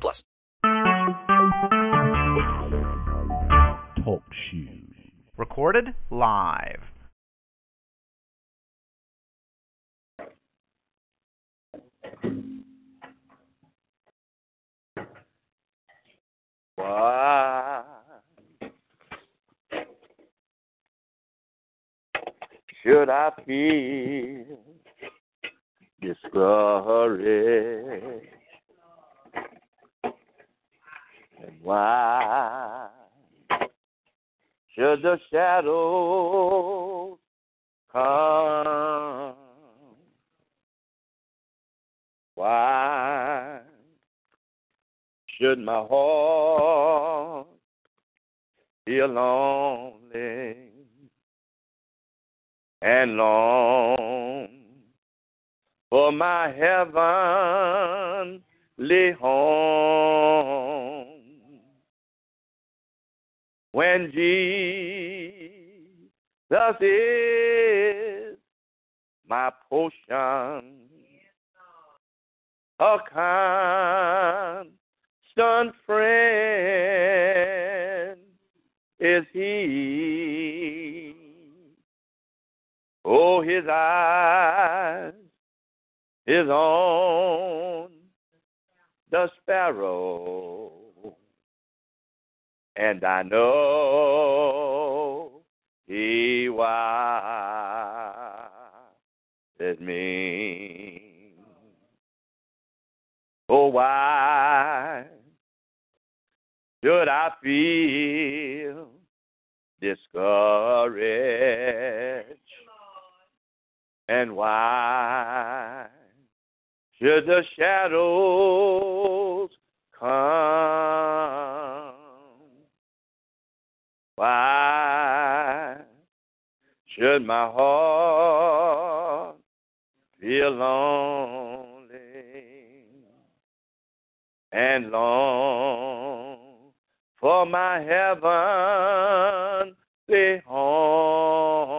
plus. Talk shoes. Recorded live. Why should I feel discouraged? And why should the shadows come? Why should my heart feel lonely and long for my heavenly home? When Jesus is my portion, a constant friend is he. Oh, his eyes is on the sparrow, and I know he watches me. Oh, why should I feel discouraged? And why should the shadows come? Why should my heart feel lonely and long for my heavenly home?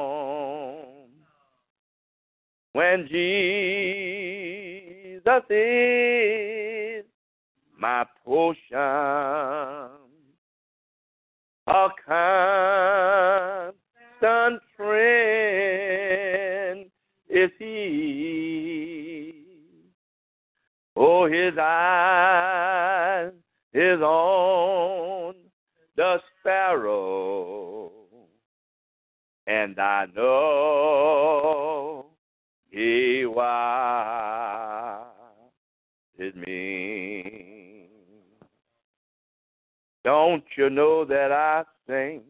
When Jesus is my portion, a constant friend is he. Oh, his eyes is on the sparrow, and I know he watches me. Don't you know that I sing,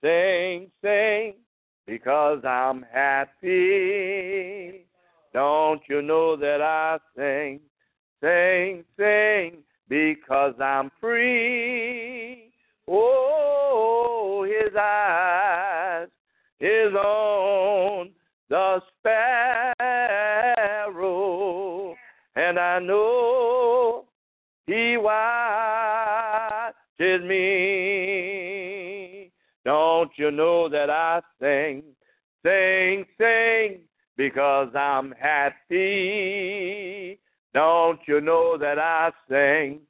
sing, sing, because I'm happy? Don't you know that I sing, sing, sing, because I'm free? Oh, his eyes is on the sparrow, and I know he watches me. Don't you know that I sing, sing, sing, because I'm happy? Don't you know that I sing,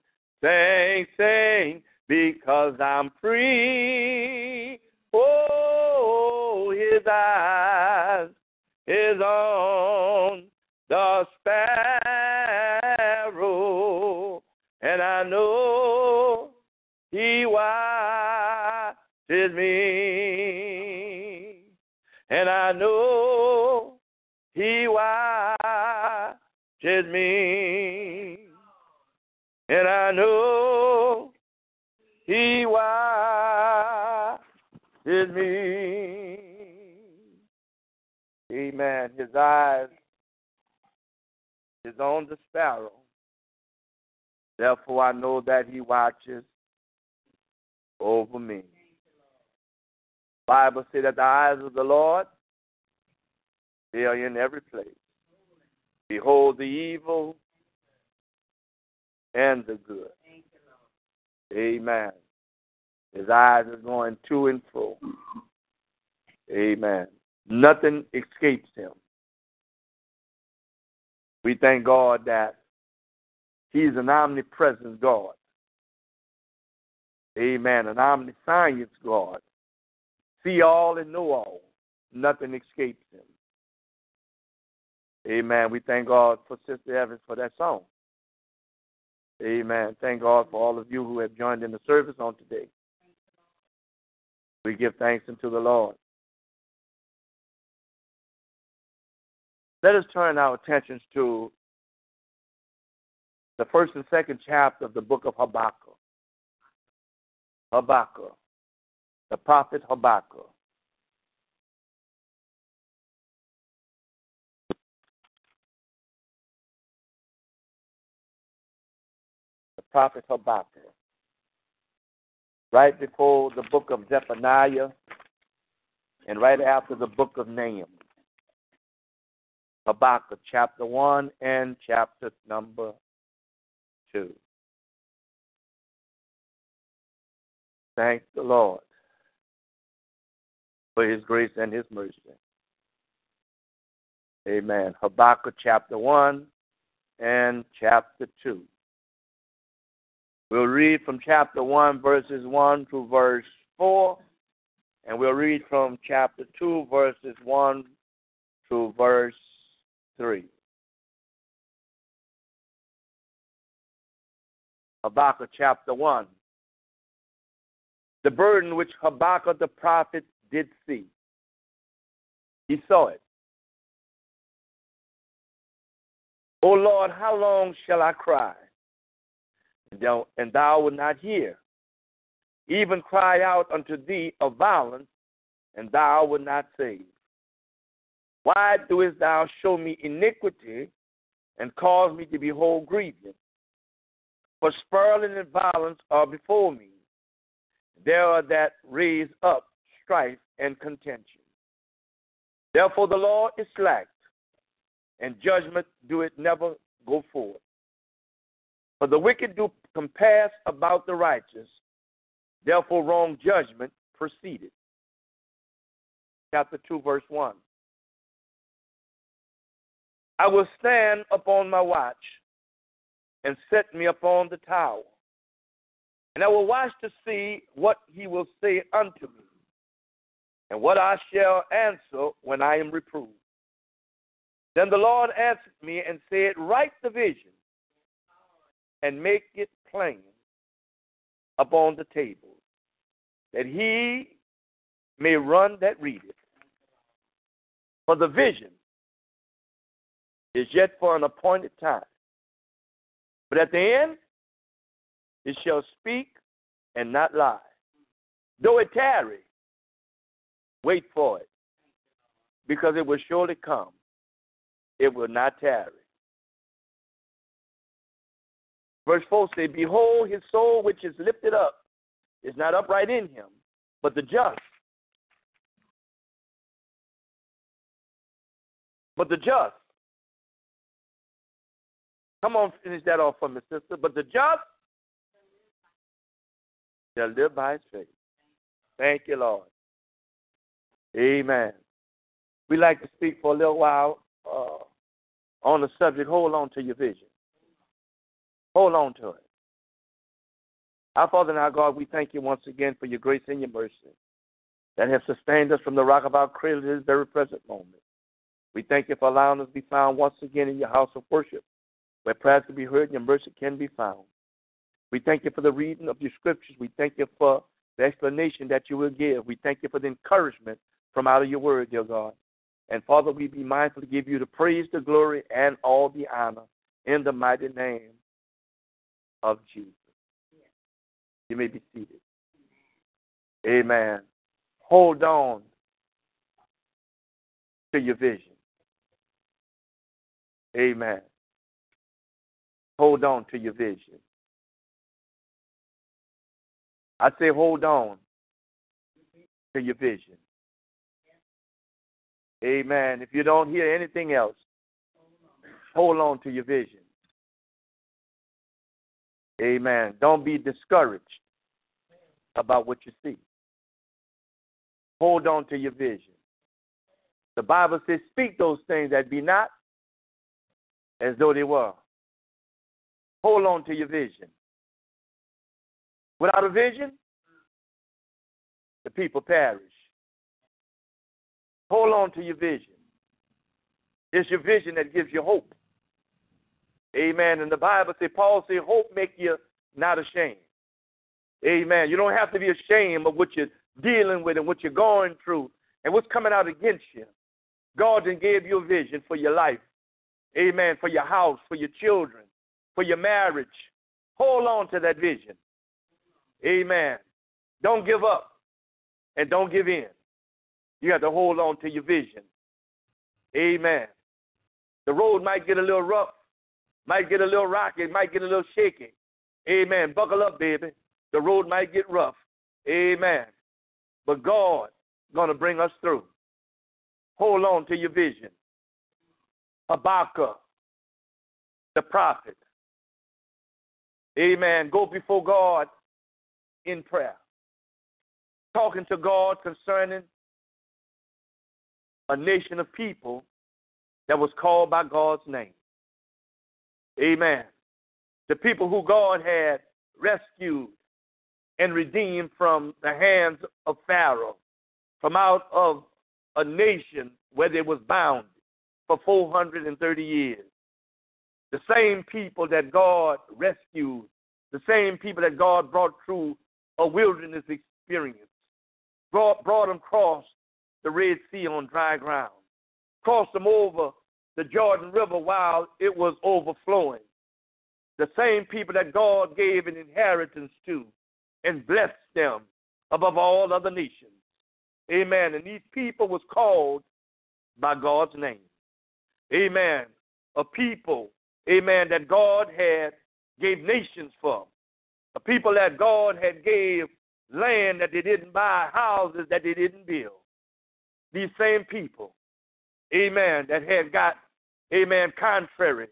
sing, sing, because I'm free? Oh, his eyes is on the sparrow, and I know watches me, and I know he watches me, and I know he watches me. Amen. His eyes is on the sparrow, Therefore, I know that He watches over me. Bible says that the eyes of the Lord they are in every place. Behold the evil and the good. Amen. His eyes are going to and fro. Amen. Nothing escapes him. We thank God that He's an omnipresent God. Amen. An omniscience God. See all and know all. Nothing escapes him. Amen. We thank God for Sister Evans for that song. Amen. Thank God for all of you who have joined in the service on today. We give thanks unto the Lord. Let us turn our attentions to the first and second chapter of the book of Habakkuk. Habakkuk, the prophet Habakkuk. The prophet Habakkuk. Right before the book of Zephaniah and right after the book of Nahum. Habakkuk chapter 1 and chapter number 2. Thank the Lord for his grace and his mercy. Amen. Habakkuk chapter 1 and chapter 2. We'll read from chapter 1, verses 1 to verse 4, and we'll read from chapter 2, verses 1 to verse 3. Habakkuk chapter 1. The burden which Habakkuk the prophet did see. He saw it. O Lord, how long shall I cry? And thou wilt not hear. Even cry out unto thee of violence, and thou wilt not save. Why doest thou show me iniquity and cause me to behold grievance? For spoiling and violence are before me. There are that raise up strife and contention. Therefore the law is slack, and judgment do it never go forth. For the wicked do compass about the righteous, therefore wrong judgment proceeded. Chapter 2, verse 1. I will stand upon my watch and set me upon the tower. And I will watch to see what he will say unto me, and what I shall answer when I am reproved. Then the Lord answered me and said, Write the vision and make it plain upon the table, that he may run that read it. For the vision is yet for an appointed time. But at the end, it shall speak and not lie. Though it tarry, wait for it, because it will surely come. It will not tarry. Verse 4 say, Behold, his soul which is lifted up is not upright in him, but the just. But the just Come on, finish that off for me, sister. But the just shall live by his faith. Thank you, Lord. Amen. We like to speak for a little while uh, on the subject. Hold on to your vision. Hold on to it. Our Father and our God, we thank you once again for your grace and your mercy that have sustained us from the rock of our cradle to this very present moment. We thank you for allowing us to be found once again in your house of worship where prayers can be heard and your mercy can be found. We thank you for the reading of your scriptures. We thank you for the explanation that you will give. We thank you for the encouragement from out of your word, dear God. And Father, we be mindful to give you the praise, the glory, and all the honor in the mighty name of Jesus. You may be seated. Amen. Hold on to your vision. Amen. Hold on to your vision. I say hold on to your vision. Amen. If you don't hear anything else, hold on to your vision. Amen. Don't be discouraged about what you see. Hold on to your vision. The Bible says, Speak those things that be not as though they were. Hold on to your vision. Without a vision, the people perish. Hold on to your vision. It's your vision that gives you hope. Amen. And the Bible says, Paul said, hope make you not ashamed. Amen. You don't have to be ashamed of what you're dealing with and what you're going through and what's coming out against you. God then gave you a vision for your life. Amen. For your house, for your children, for your marriage. Hold on to that vision. Amen. Don't give up and don't give in. You have to hold on to your vision. Amen. The road might get a little rough, might get a little rocky, might get a little shaky. Amen. Buckle up, baby. The road might get rough. Amen. But God gonna bring us through. Hold on to your vision. Habakkuk, the prophet. Amen. Go before God in prayer. Talking to God concerning a nation of people that was called by God's name. Amen. The people who God had rescued and redeemed from the hands of Pharaoh, from out of a nation where they was bound for 430 years. The same people that God rescued, the same people that God brought through a wilderness experience, brought, brought them across the Red Sea on dry ground, crossed them over the Jordan River while it was overflowing. The same people that God gave an inheritance to and blessed them above all other nations. Amen. And these people was called by God's name. Amen. A people, amen, that God had gave nations for. A people that God had gave land that they didn't buy, houses that they didn't build these same people, amen, that had got, amen, contrary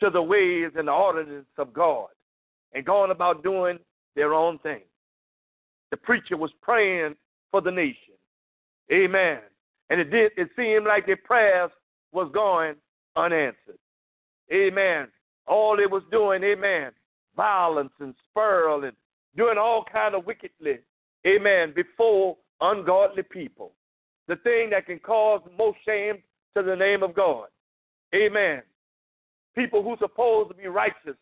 to the ways and the ordinance of God and gone about doing their own thing. The preacher was praying for the nation. Amen. And it did it seemed like their prayers was going unanswered. Amen. All it was doing, amen, violence and spurl doing all kind of wickedly, amen, before ungodly people the thing that can cause most shame to the name of God. Amen. People who supposed to be righteous,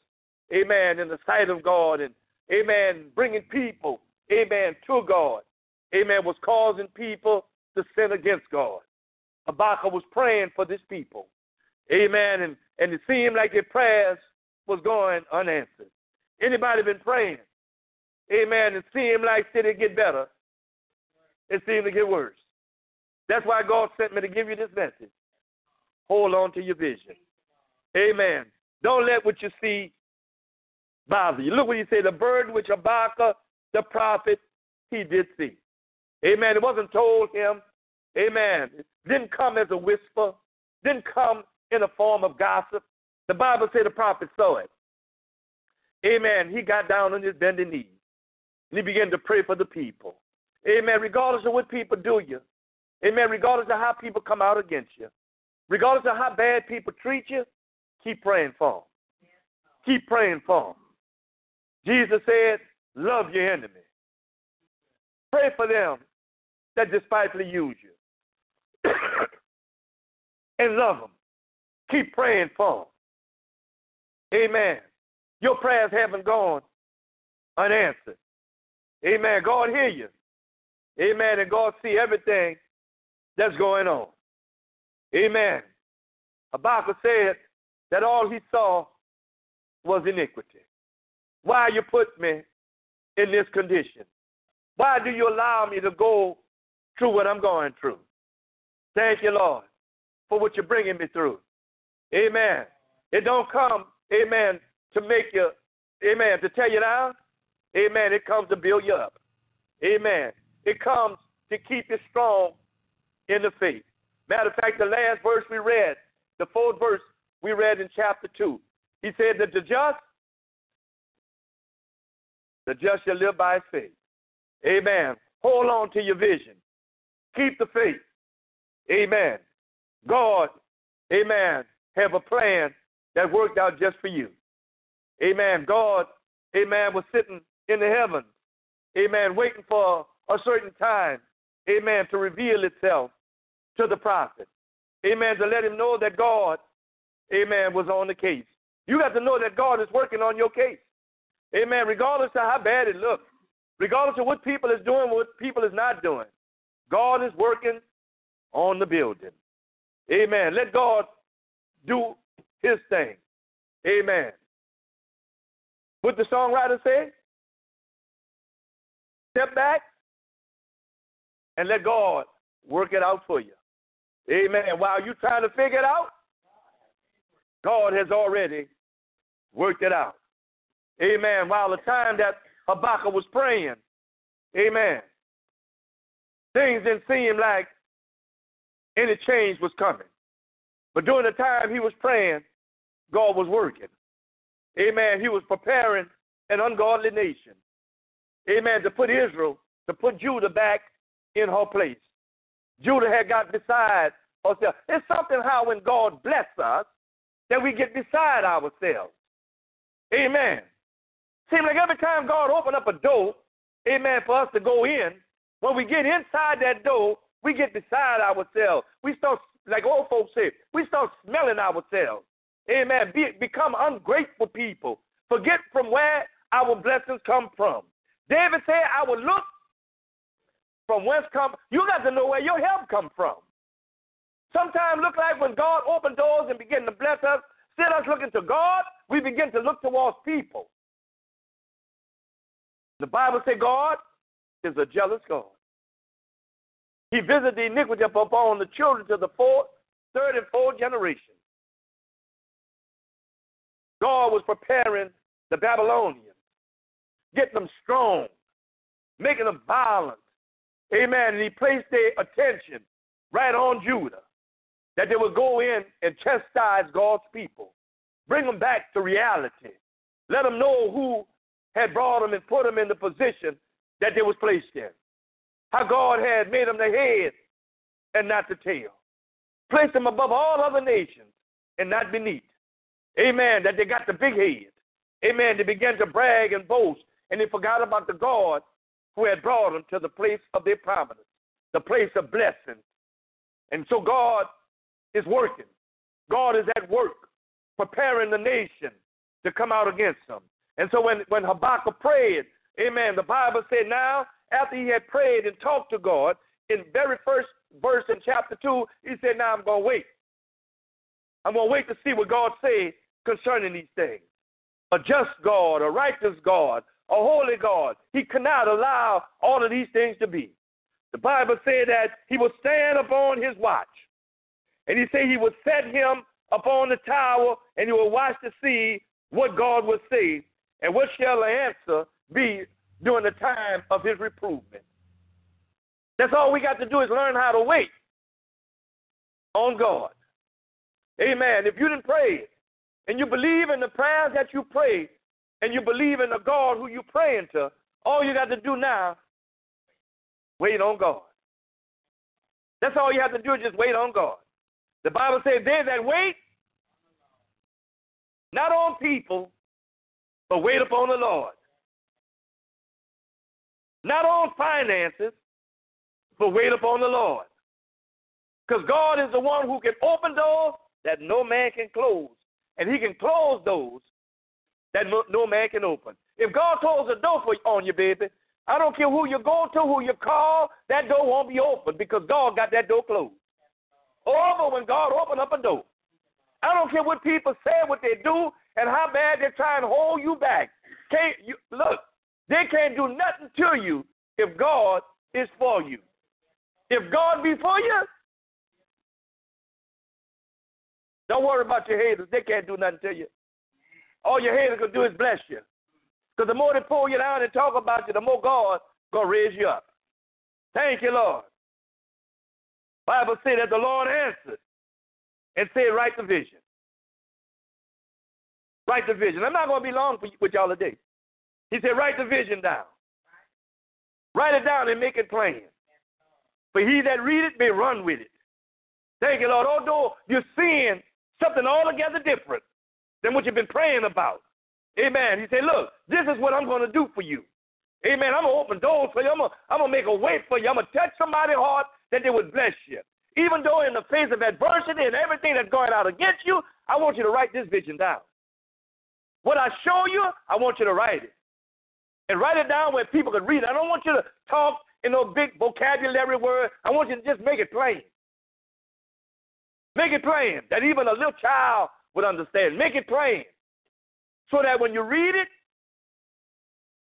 amen, in the sight of God, and amen, bringing people, amen, to God, amen, was causing people to sin against God. Habakkuk was praying for this people, amen, and, and it seemed like their prayers was going unanswered. Anybody been praying? Amen. It seemed like it did it get better? It seemed to get worse. That's why God sent me to give you this message. Hold on to your vision. Amen. Don't let what you see bother you. Look what he said the bird which Habakkuk, the prophet, he did see. Amen. It wasn't told him. Amen. It didn't come as a whisper, didn't come in a form of gossip. The Bible said the prophet saw it. Amen. He got down on his bending knees and he began to pray for the people. Amen. Regardless of what people do you, Amen. Regardless of how people come out against you, regardless of how bad people treat you, keep praying for them. Keep praying for them. Jesus said, Love your enemy. Pray for them that despitefully use you. and love them. Keep praying for them. Amen. Your prayers haven't gone unanswered. Amen. God hear you. Amen. And God see everything that's going on. Amen. Habakkuk said that all he saw was iniquity. Why you put me in this condition? Why do you allow me to go through what I'm going through? Thank you, Lord, for what you're bringing me through. Amen. It don't come, amen, to make you, amen, to tell you now. Amen. It comes to build you up. Amen. It comes to keep you strong in the faith. Matter of fact, the last verse we read, the fourth verse we read in chapter 2, he said that the just, the just shall live by faith. Amen. Hold on to your vision. Keep the faith. Amen. God, amen, have a plan that worked out just for you. Amen. God, amen, was sitting in the heavens, amen, waiting for a certain time, amen, to reveal itself to the prophet. Amen. To let him know that God, amen, was on the case. You got to know that God is working on your case. Amen. Regardless of how bad it looks, regardless of what people is doing, what people is not doing, God is working on the building. Amen. Let God do his thing. Amen. What the songwriter say? Step back and let God work it out for you. Amen. While you're trying to figure it out, God has already worked it out. Amen. While the time that Habakkuk was praying, amen, things didn't seem like any change was coming. But during the time he was praying, God was working. Amen. He was preparing an ungodly nation. Amen. To put Israel, to put Judah back in her place. Judah had got beside herself. It's something how when God bless us, that we get beside ourselves. Amen. Seems like every time God open up a door, amen, for us to go in, when we get inside that door, we get beside ourselves. We start, like old folks say, we start smelling ourselves. Amen. Be, become ungrateful people. Forget from where our blessings come from. David said, I will look from whence come. You got to know where your help come from. Sometimes look like when God opened doors and begin to bless us, instead of us looking to God, we begin to look towards people. The Bible says God is a jealous God. He visited the iniquity upon the children to the fourth, third, and fourth generation. God was preparing the Babylonians, getting them strong, making them violent. Amen. And he placed their attention right on Judah that they would go in and chastise God's people, bring them back to reality, let them know who had brought them and put them in the position that they was placed in. How God had made them the head and not the tail. Placed them above all other nations and not beneath. Amen. That they got the big head. Amen. They began to brag and boast, and they forgot about the God who had brought them to the place of their prominence, the place of blessing. And so God is working. God is at work preparing the nation to come out against them. And so when, when Habakkuk prayed, amen, the Bible said now, after he had prayed and talked to God, in very first verse in chapter 2, he said, now I'm going to wait. I'm going to wait to see what God says concerning these things. A just God, a righteous God, a holy God. He cannot allow all of these things to be. The Bible said that he will stand upon his watch and he said he would set him upon the tower and he will watch to see what God will say and what shall the answer be during the time of his reprovement. That's all we got to do is learn how to wait on God. Amen. If you didn't pray and you believe in the prayers that you pray and you believe in the God who you're praying to, all you got to do now, wait on God. That's all you have to do is just wait on God. The Bible says, They that wait, not on people, but wait upon the Lord. Not on finances, but wait upon the Lord. Because God is the one who can open doors that no man can close. And he can close those that no, man can open. If God closes a door for, on you, baby, I don't care who you go to, who you call, that door won't be open because God got that door closed over when God opened up a door. I don't care what people say, what they do, and how bad they try and hold you back. Can't you look? They can't do nothing to you if God is for you. If God be for you, don't worry about your haters. They can't do nothing to you. All your haters can do is bless you. Because the more they pull you down and talk about you, the more God gonna raise you up. Thank you, Lord. Bible said that the Lord answered and said, write the vision. Write the vision. I'm not going to be long with y'all today. He said, write the vision down. Write it down and make it plain. For he that read it may run with it. Thank you, Lord. Although you're seeing something altogether different than what you've been praying about. Amen. He said, Look, this is what I'm going to do for you. Amen. I'm going to open doors for you. I'm going, to, make a way for you. I'm going to touch somebody's heart that they would bless you. Even though in the face of adversity and everything that's going out against you, I want you to write this vision down. What I show you, I want you to write it. And write it down where people can read it. I don't want you to talk in no big vocabulary word. I want you to just make it plain. Make it plain that even a little child would understand. Make it plain so that when you read it,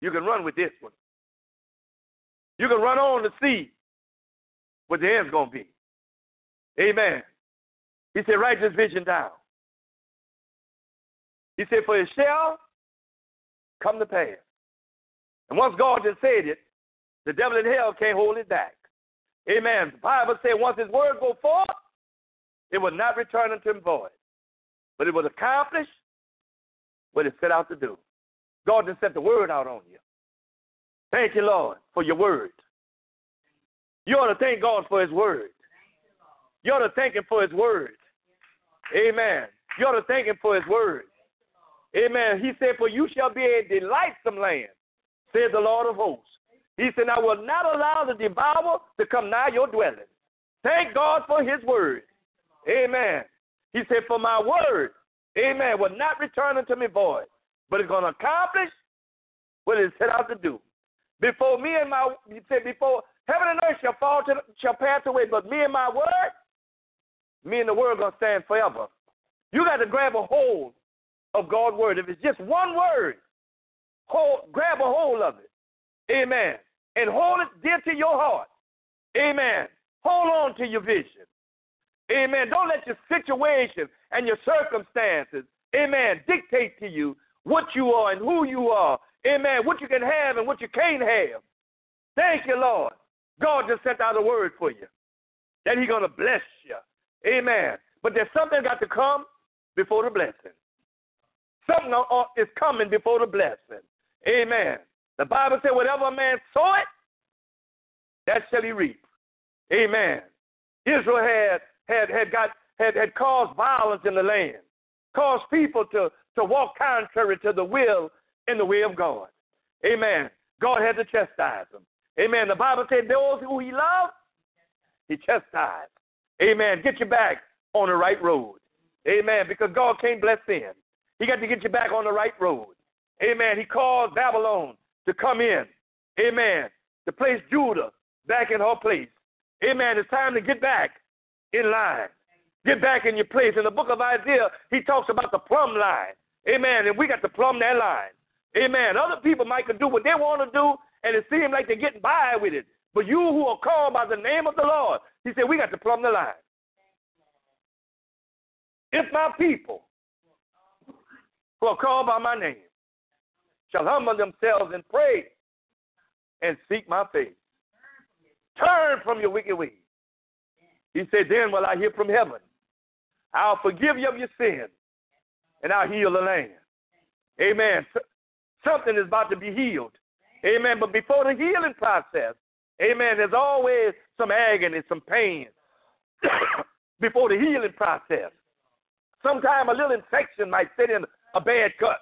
you can run with this one. You can run on to see what the end's going to be. Amen. He said, write this vision down. He said, for it shall come to pass. And once God just said it, the devil in hell can't hold it back. Amen. The Bible said once his word go forth, it will not return unto him void, but it was accomplished what it set out to do. God just sent the word out on you. Thank you, Lord, for your word. You ought to thank God for his word. You ought to thank him for his word. Amen. You ought to thank him for his word. Amen. He said, For you shall be a delightsome land, said the Lord of hosts. He said, I will not allow the devourer to come nigh your dwelling. Thank God for his word. Amen. He said, For my word, amen, will not return unto me void, but it's going to accomplish what it set out to do. Before me and my, he said, before heaven and earth shall fall to, shall pass away, but me and my word, me and the word going to stand forever. You got to grab a hold of God's word. If it's just one word, hold, grab a hold of it. Amen. And hold it dear to your heart. Amen. Hold on to your vision. Amen. Don't let your situation and your circumstances, amen, dictate to you what you are and who you are. Amen. What you can have and what you can't have. Thank you, Lord. God just sent out a word for you that He's going to bless you. Amen. But there's something got to come before the blessing. Something uh, uh, is coming before the blessing. Amen. The Bible said, whatever a man sow it, that shall he reap. Amen. Israel had had had got had, had caused violence in the land, caused people to, to walk contrary to the will and the way of God. Amen. God had to chastise them. Amen. The Bible said those who he loved, he chastised. Amen. Get you back on the right road. Amen. Because God can't bless sin. He got to get you back on the right road. Amen. He called Babylon to come in. Amen. To place Judah back in her place. Amen. It's time to get back in line. Get back in your place. In the book of Isaiah, he talks about the plumb line. Amen. And we got to plumb that line. Amen. Other people might do what they want to do, and it seems like they're getting by with it. But you who are called by the name of the Lord, he said, we got to plumb the line. If my people who are called by my name shall humble themselves and pray and seek my face, turn from your wicked ways. He said, Then will I hear from heaven. I'll forgive you of your sins and I'll heal the land. Amen. Something is about to be healed. Amen. But before the healing process, amen, there's always some agony, some pain before the healing process. Sometimes a little infection might set in a bad cut.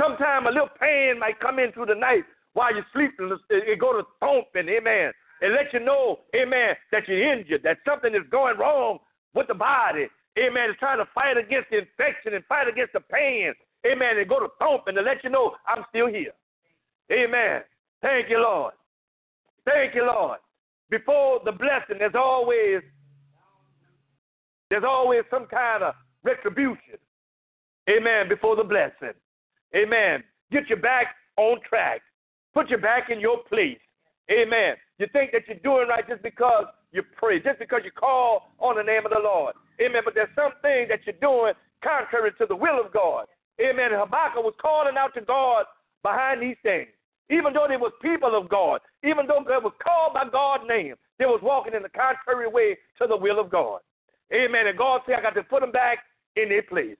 Sometimes a little pain might come in through the night while you're sleeping. It go to thumping, amen, and let you know, amen, that you're injured, that something is going wrong with the body. Amen. It's trying to fight against the infection and fight against the pain. Amen. And go to thump and to let you know I'm still here. Amen. Thank you, Lord. Thank you, Lord. Before the blessing, there's always there's always some kind of retribution. Amen. Before the blessing. Amen. Get you back on track. Put you back in your place. Amen. You think that you're doing right just because you pray, just because you call on the name of the Lord. Amen. But there's some things that you're doing contrary to the will of God. Amen. Habakkuk was calling out to God behind these things. Even though they was people of God, even though they was called by God's name, they was walking in the contrary way to the will of God. Amen. And God said, I got to put them back in their place.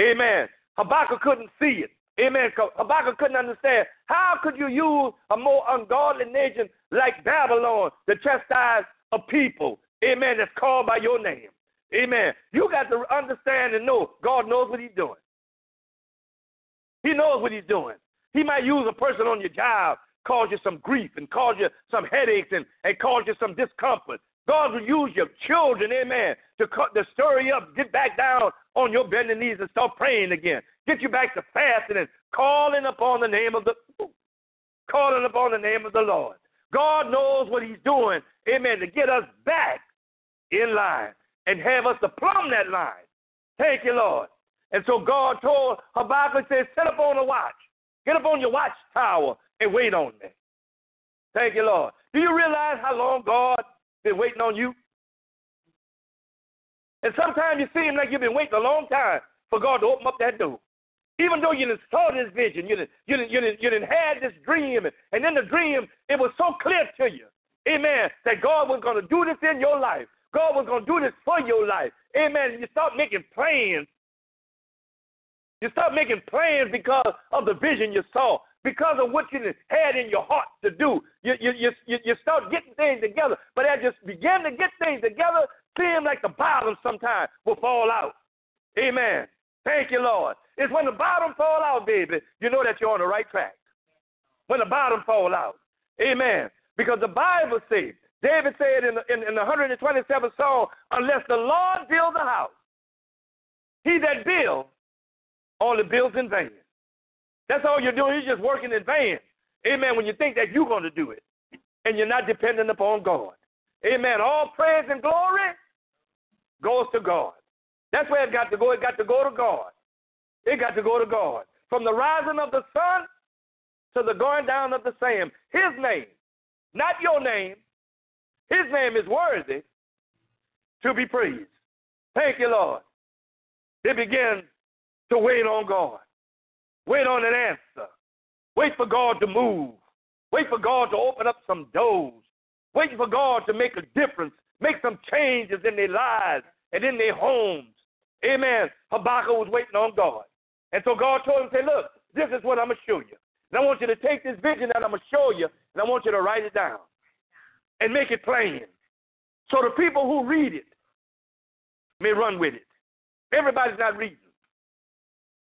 Amen. Habakkuk couldn't see it. Amen. Habakkuk couldn't understand. How could you use a more ungodly nation like Babylon to chastise a people? Amen. That's called by your name. Amen. You got to understand and know God knows what He's doing. He knows what He's doing. He might use a person on your job, cause you some grief and cause you some headaches and, and cause you some discomfort. God will use your children, amen, to, cut, to stir you up, get back down on your bending knees and start praying again. Get you back to fasting and calling upon the name of the calling upon the name of the Lord. God knows what He's doing, amen, to get us back in line and have us to plumb that line. Thank you, Lord. And so God told Habakkuk, said, set up on the watch. Get up on your watchtower and wait on me. Thank you, Lord. Do you realize how long God been waiting on you? And sometimes you seem like you've been waiting a long time for God to open up that door. Even though you didn't saw this vision, you didn't, you didn't, you didn't, you didn't had this dream, and and in the dream, it was so clear to you, amen, that God was going to do this in your life. God was going to do this for your life. Amen. You start making plans. You start making plans because of the vision you saw, because of what you had in your heart to do. You, you, you, you start getting things together. But as you begin to get things together, seems like the bottom sometimes will fall out. Amen. Thank you, Lord. It's when the bottom fall out, baby, you know that you're on the right track. When the bottom fall out. Amen. Because the Bible says David said in the, in, in the 127th Psalm, unless the Lord builds a house, he that builds only builds in vain. That's all you're doing. You're just working in vain. Amen. When you think that you're going to do it and you're not dependent upon God. Amen. All praise and glory goes to God. That's where it got to go. It got to go to God. It got to go to God. From the rising of the sun to the going down of the same. His name, not your name, his name is worthy to be praised. Thank you, Lord. They begin to wait on God. Wait on an answer. Wait for God to move. Wait for God to open up some doors. Wait for God to make a difference, make some changes in their lives and in their homes. Amen. Habakkuk was waiting on God. And so God told him, say, look, this is what I'm going to show you. And I want you to take this vision that I'm going to show you, and I want you to write it down and make it plain. So the people who read it may run with it. Everybody's not reading.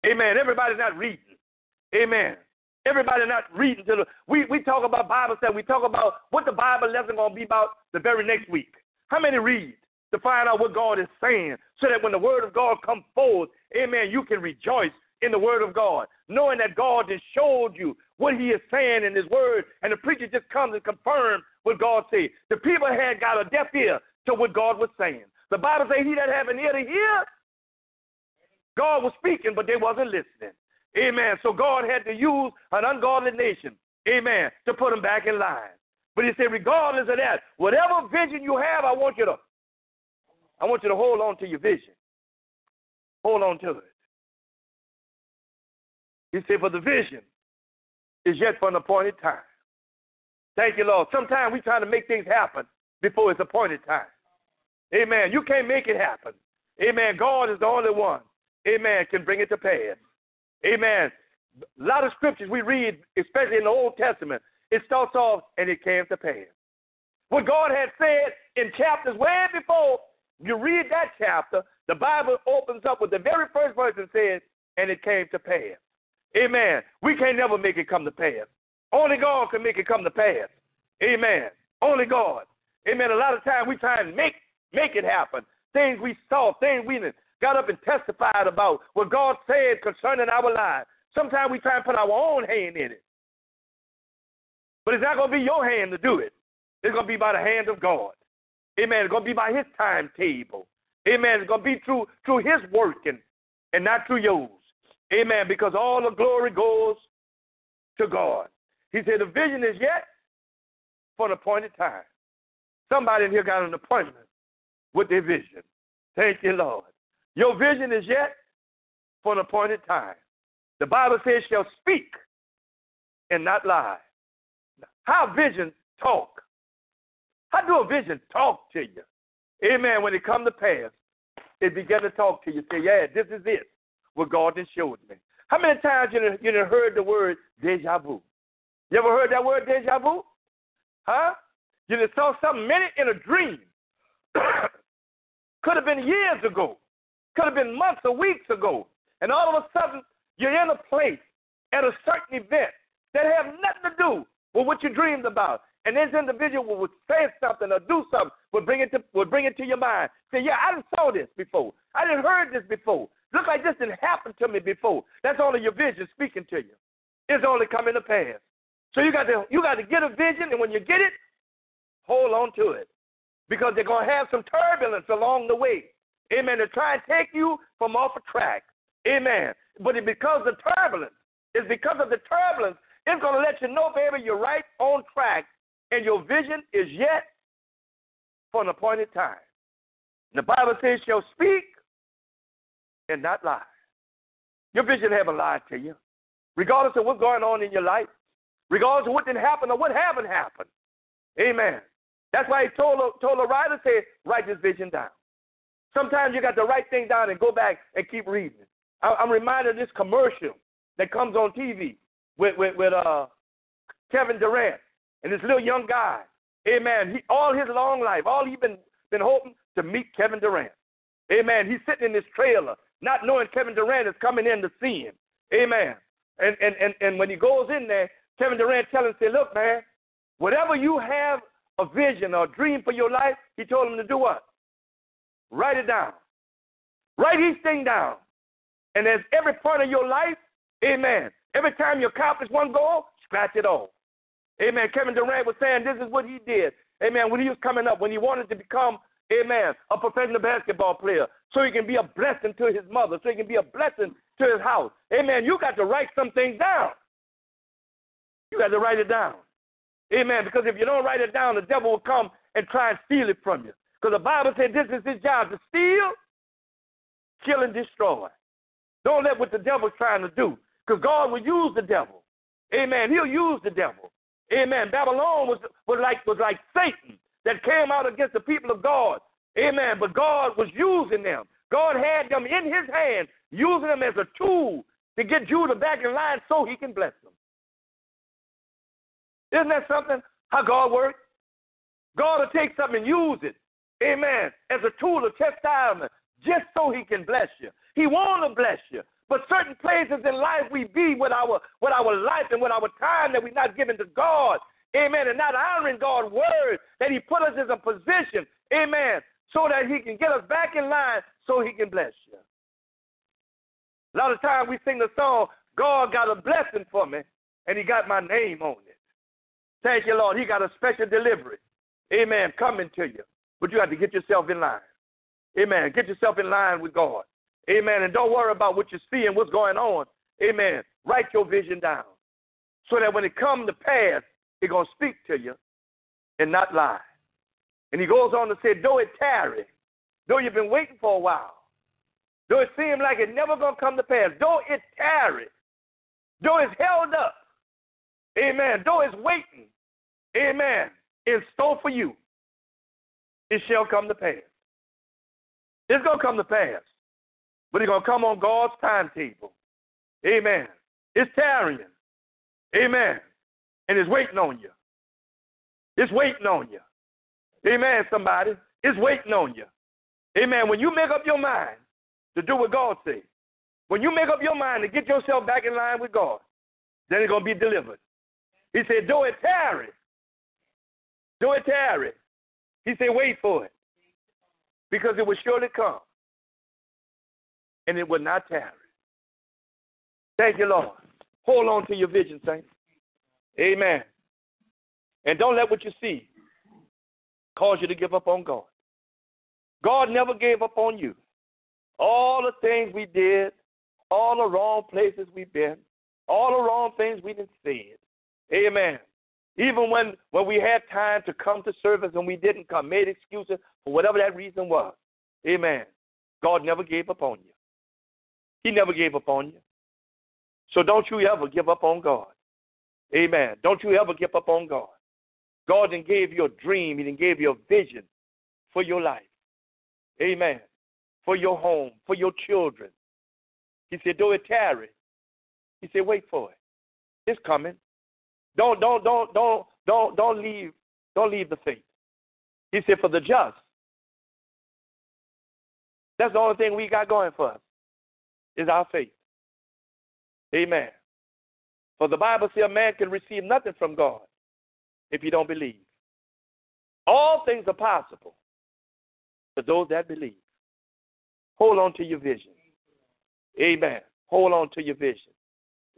Amen. Everybody's not reading. Amen. Everybody not reading to the we, we talk about Bible study. We talk about what the Bible lesson gonna be about the very next week. How many read to find out what God is saying so that when the word of God comes forth, amen, you can rejoice in the word of God, knowing that God has showed you what he is saying in his word, and the preacher just comes and confirms what God said. The people had got a deaf ear to what God was saying. The Bible says he that have an ear to hear, God was speaking, but they wasn't listening. Amen. So God had to use an ungodly nation, amen, to put them back in line. But he said, regardless of that, whatever vision you have, I want you to, I want you to hold on to your vision. Hold on to it. He said, for the vision is yet for an appointed time. Thank you, Lord. Sometimes we try to make things happen before it's appointed time. Amen. You can't make it happen. Amen. God is the only one. Amen. Can bring it to pass. Amen. A lot of scriptures we read, especially in the Old Testament, it starts off and it came to pass. What God had said in chapters way before you read that chapter, the Bible opens up with the very first verse and says, and it came to pass. Amen. We can't never make it come to pass. Only God can make it come to pass. Amen. Only God. Amen. A lot of times we try and make make it happen. Things we saw, things we got up and testified about what God said concerning our lives. Sometimes we try and put our own hand in it. But it's not going to be your hand to do it. It's going to be by the hand of God. Amen. It's going to be by his timetable. Amen. It's going to be through through his working and not through yours. Amen. Because all the glory goes to God. He said, The vision is yet for an appointed time. Somebody in here got an appointment with their vision. Thank you, Lord. Your vision is yet for an appointed time. The Bible says, shall speak and not lie. How vision talk? How do a vision talk to you? Amen. When it come to pass, it began to talk to you. Say, yeah, this is it. What God has showed me. How many times you you heard the word deja vu? You ever heard that word deja vu? Huh? You just saw something minute in a dream. Could have been years ago. Could have been months or weeks ago. And all of a sudden, you're in a place at a certain event that have nothing to do with what you dreamed about. And this individual would say something or do something, would bring it to would bring it to your mind. Say, yeah, I didn't saw this before. I didn't heard this before. Look like this didn't happen to me before. That's only your vision speaking to you. It's only coming to pass. So you got to you got to get a vision, and when you get it, hold on to it. Because they're gonna have some turbulence along the way. Amen. To try and take you from off a track. Amen. But it because the turbulence, it's because of the turbulence, it's gonna let you know, baby, you're right on track and your vision is yet for an appointed time. The Bible says, shall speak and not lie. Your vision haven't lied to you. Regardless of what's going on in your life, regardless of what didn't happen or what haven't happened. Amen. That's why he told, told the writer, say, write this vision down. Sometimes you got to write things down and go back and keep reading. I'm reminded of this commercial that comes on TV with, with, with uh, Kevin Durant and this little young guy, amen, he, all his long life, all he been, been hoping to meet Kevin Durant. Amen. He's sitting in this trailer, not knowing Kevin Durant is coming in to see him. Amen. And, and, and, and when he goes in there, Kevin Durant tells him, say, look, man, whatever you have a vision or a dream for your life, he told him to do what? Write it down. Write each thing down. And as every part of your life, amen, every time you accomplish one goal, scratch it off. Amen. Kevin Durant was saying this is what he did. Amen. When he was coming up, when he wanted to become, amen, a professional basketball player, so he can be a blessing to his mother, so he can be a blessing to his house. Amen. You got to write some things down. You got to write it down. Amen. Because if you don't write it down, the devil will come and try and steal it from you. Because the Bible said this is his job to steal, kill, and destroy. Don't let what the devil's trying to do. Because God will use the devil. Amen. He'll use the devil. Amen. Babylon was, was like was like Satan that came out against the people of God. Amen. But God was using them. God had them in his hand, using them as a tool to get Judah back in line so he can bless them. Isn't that something? How God works? God will take something and use it, amen, as a tool of chastisement just so he can bless you. He want to bless you. But certain places in life we be with our with our life and with our time that we're not giving to God. Amen. And not honoring God's word that He put us in a position. Amen. So that He can get us back in line so He can bless you. A lot of times we sing the song, God got a blessing for me, and He got my name on it. Thank you, Lord. He got a special delivery. Amen. Coming to you. But you have to get yourself in line. Amen. Get yourself in line with God. Amen. And don't worry about what you see and what's going on. Amen. Write your vision down so that when it comes to pass, it's going to speak to you and not lie. And he goes on to say, though it tarry, though you've been waiting for a while, though it seems like it's never going to come to pass, though it tarry, though it's held up, amen, though it's waiting, amen, in store for you, it shall come to pass. It's going to come to pass but it's going to come on God's timetable. Amen. It's tarrying. Amen. And it's waiting on you. It's waiting on you. Amen, somebody. It's waiting on you. Amen. When you make up your mind to do what God says, when you make up your mind to get yourself back in line with God, then it's going to be delivered. He said, do it tarry. Do it tarry. He said, wait for it. Because it will surely come and it will not tarry. Thank you, Lord. Hold on to your vision, saints. Amen. And don't let what you see cause you to give up on God. God never gave up on you. All the things we did, all the wrong places we've been, all the wrong things we didn't say. Amen. Even when, when we had time to come to service and we didn't come, made excuses for whatever that reason was. Amen. God never gave up on you. He never gave up on you. So don't you ever give up on God. Amen. Don't you ever give up on God. God then gave you a dream. He then gave you a vision for your life. Amen. For your home, for your children. He said, do it tarry. He said, wait for it. It's coming. Don't don't don't don't don't don't leave don't leave the faith. He said, for the just. That's the only thing we got going for us is our faith. Amen. For the Bible says a man can receive nothing from God if you don't believe. All things are possible to those that believe. Hold on to your vision. Amen. Hold on to your vision.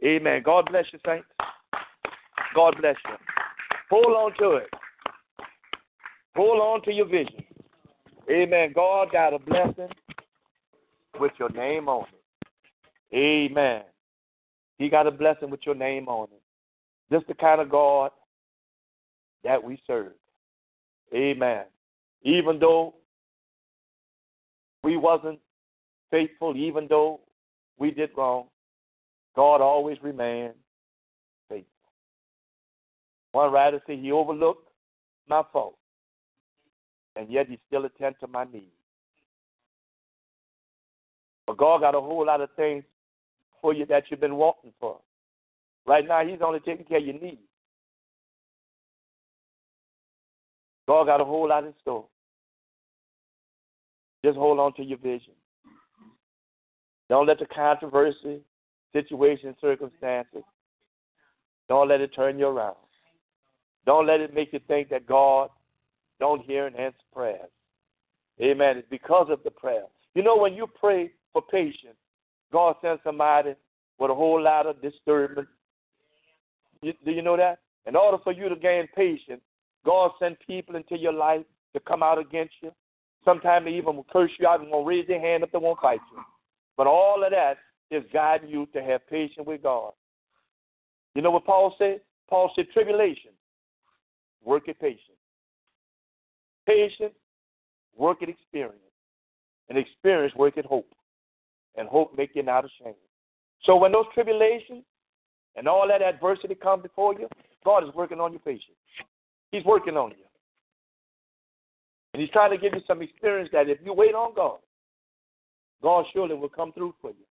Amen. God bless you, saints. God bless you. Hold on to it. Hold on to your vision. Amen. God got a blessing with your name on it. Amen. He got a blessing with your name on it. Just the kind of God that we serve. Amen. Even though we wasn't faithful, even though we did wrong, God always remained faithful. One writer said he overlooked my fault, and yet he still attended to my needs. But God got a whole lot of things for you that you've been walking for. Right now, He's only taking care of your needs. God got a whole lot in store. Just hold on to your vision. Don't let the controversy, situation, circumstances, don't let it turn you around. Don't let it make you think that God don't hear and answer prayers. Amen. It's because of the prayer. You know, when you pray for patience, God sends somebody with a whole lot of disturbance. You, do you know that? In order for you to gain patience, God sent people into your life to come out against you. Sometimes they even will curse you out and won't raise their hand if they won't fight you. But all of that is guiding you to have patience with God. You know what Paul said? Paul said, tribulation, work at patience. Patience, work at experience. And experience, work at hope and hope make you not ashamed. So when those tribulations and all that adversity come before you, God is working on your patience. He's working on you. And he's trying to give you some experience that if you wait on God, God surely will come through for you.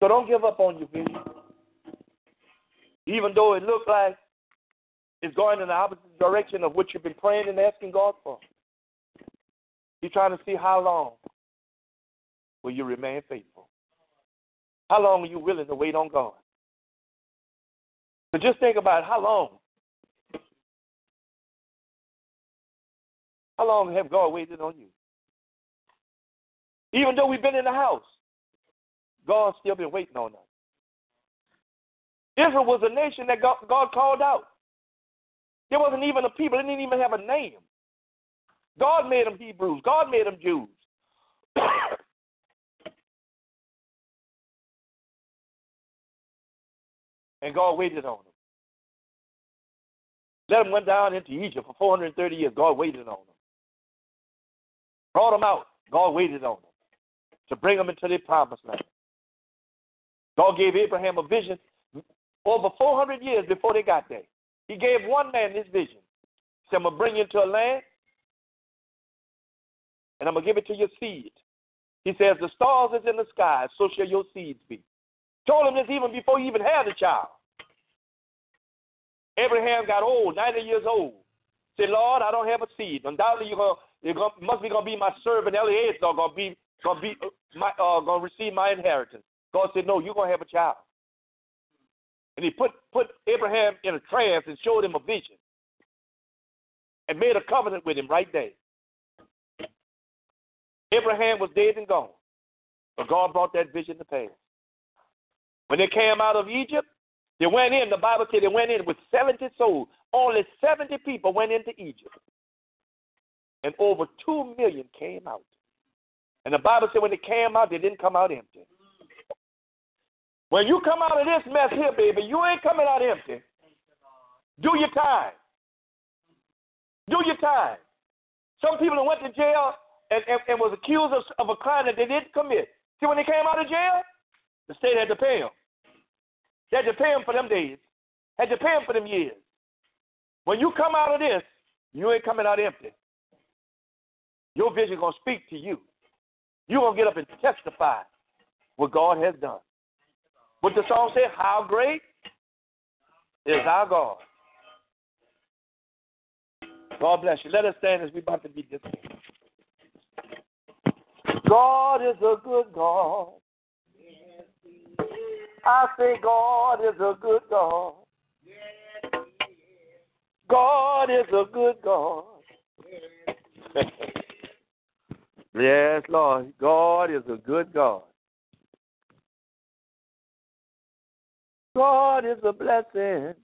So don't give up on your vision. Even though it looks like it's going in the opposite direction of what you've been praying and asking God for. He's trying to see how long will you remain faithful? How long are you willing to wait on God? So just think about how long. How long have God waited on you? Even though we've been in the house, God's still been waiting on us. Israel was a nation that God, called out. There wasn't even a people, they didn't even have a name. God made them Hebrews, God made them Jews. and God waited on them. Let them went down into Egypt for 430 years. God waited on them. Brought them out. God waited on them to bring them into their promised land. God gave Abraham a vision over 400 years before they got there. He gave one man this vision. He said, I'm going to bring you into a land and I'm going to give it to your seed. He says, The stars is in the sky, so shall your seeds be. Told him this even before he even had a child. Abraham got old, 90 years old. Said, Lord, I don't have a seed. Undoubtedly, you're gonna, you're gonna must be going to be my servant Eliezer, to be, to be uh, my, uh, to receive my inheritance. God said, No, you're going to have a child. And he put, put Abraham in a trance and showed him a vision and made a covenant with him right there. Abraham was dead and gone, but God brought that vision to pass. When they came out of Egypt, they went in, the Bible said they went in with 70 souls. Only 70 people went into Egypt. And over 2 million came out. And the Bible said when they came out, they didn't come out empty. When you come out of this mess here, baby, you ain't coming out empty. Do your time. Do your time. Some people that went to jail and, and, and was accused of, of a crime that they didn't commit. See, when they came out of jail, the state had to pay them. They had to for them days. Had to for them years. When you come out of this, you ain't coming out empty. Your vision gonna speak to you. You're gonna get up and testify what God has done. What the song said, how great is our God. God bless you. Let us stand as we about to be dismissed. God is a good God. I say God is a good God. God is a good God. yes, Lord. God is a good God. God is a blessing.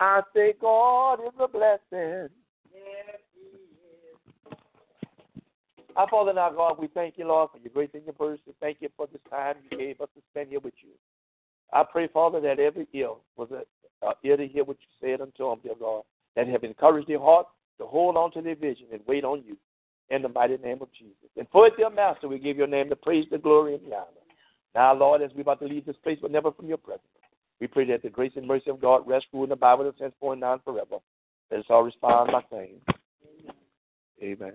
I say God is a blessing. Our Father and our God, we thank you, Lord, for your grace and your mercy. Thank you for this time you gave us to spend here with you. I pray, Father, that every ear was a, a ear to hear what you said unto them, dear God, that have encouraged their heart to hold on to their vision and wait on you in the mighty name of Jesus. And for it, dear Master, we give your name the praise, the glory, and the honor. Now, Lord, as we're about to leave this place, but never from your presence, we pray that the grace and mercy of God rest, rule in the Bible, and henceforth and forever. Let us all respond by saying, Amen.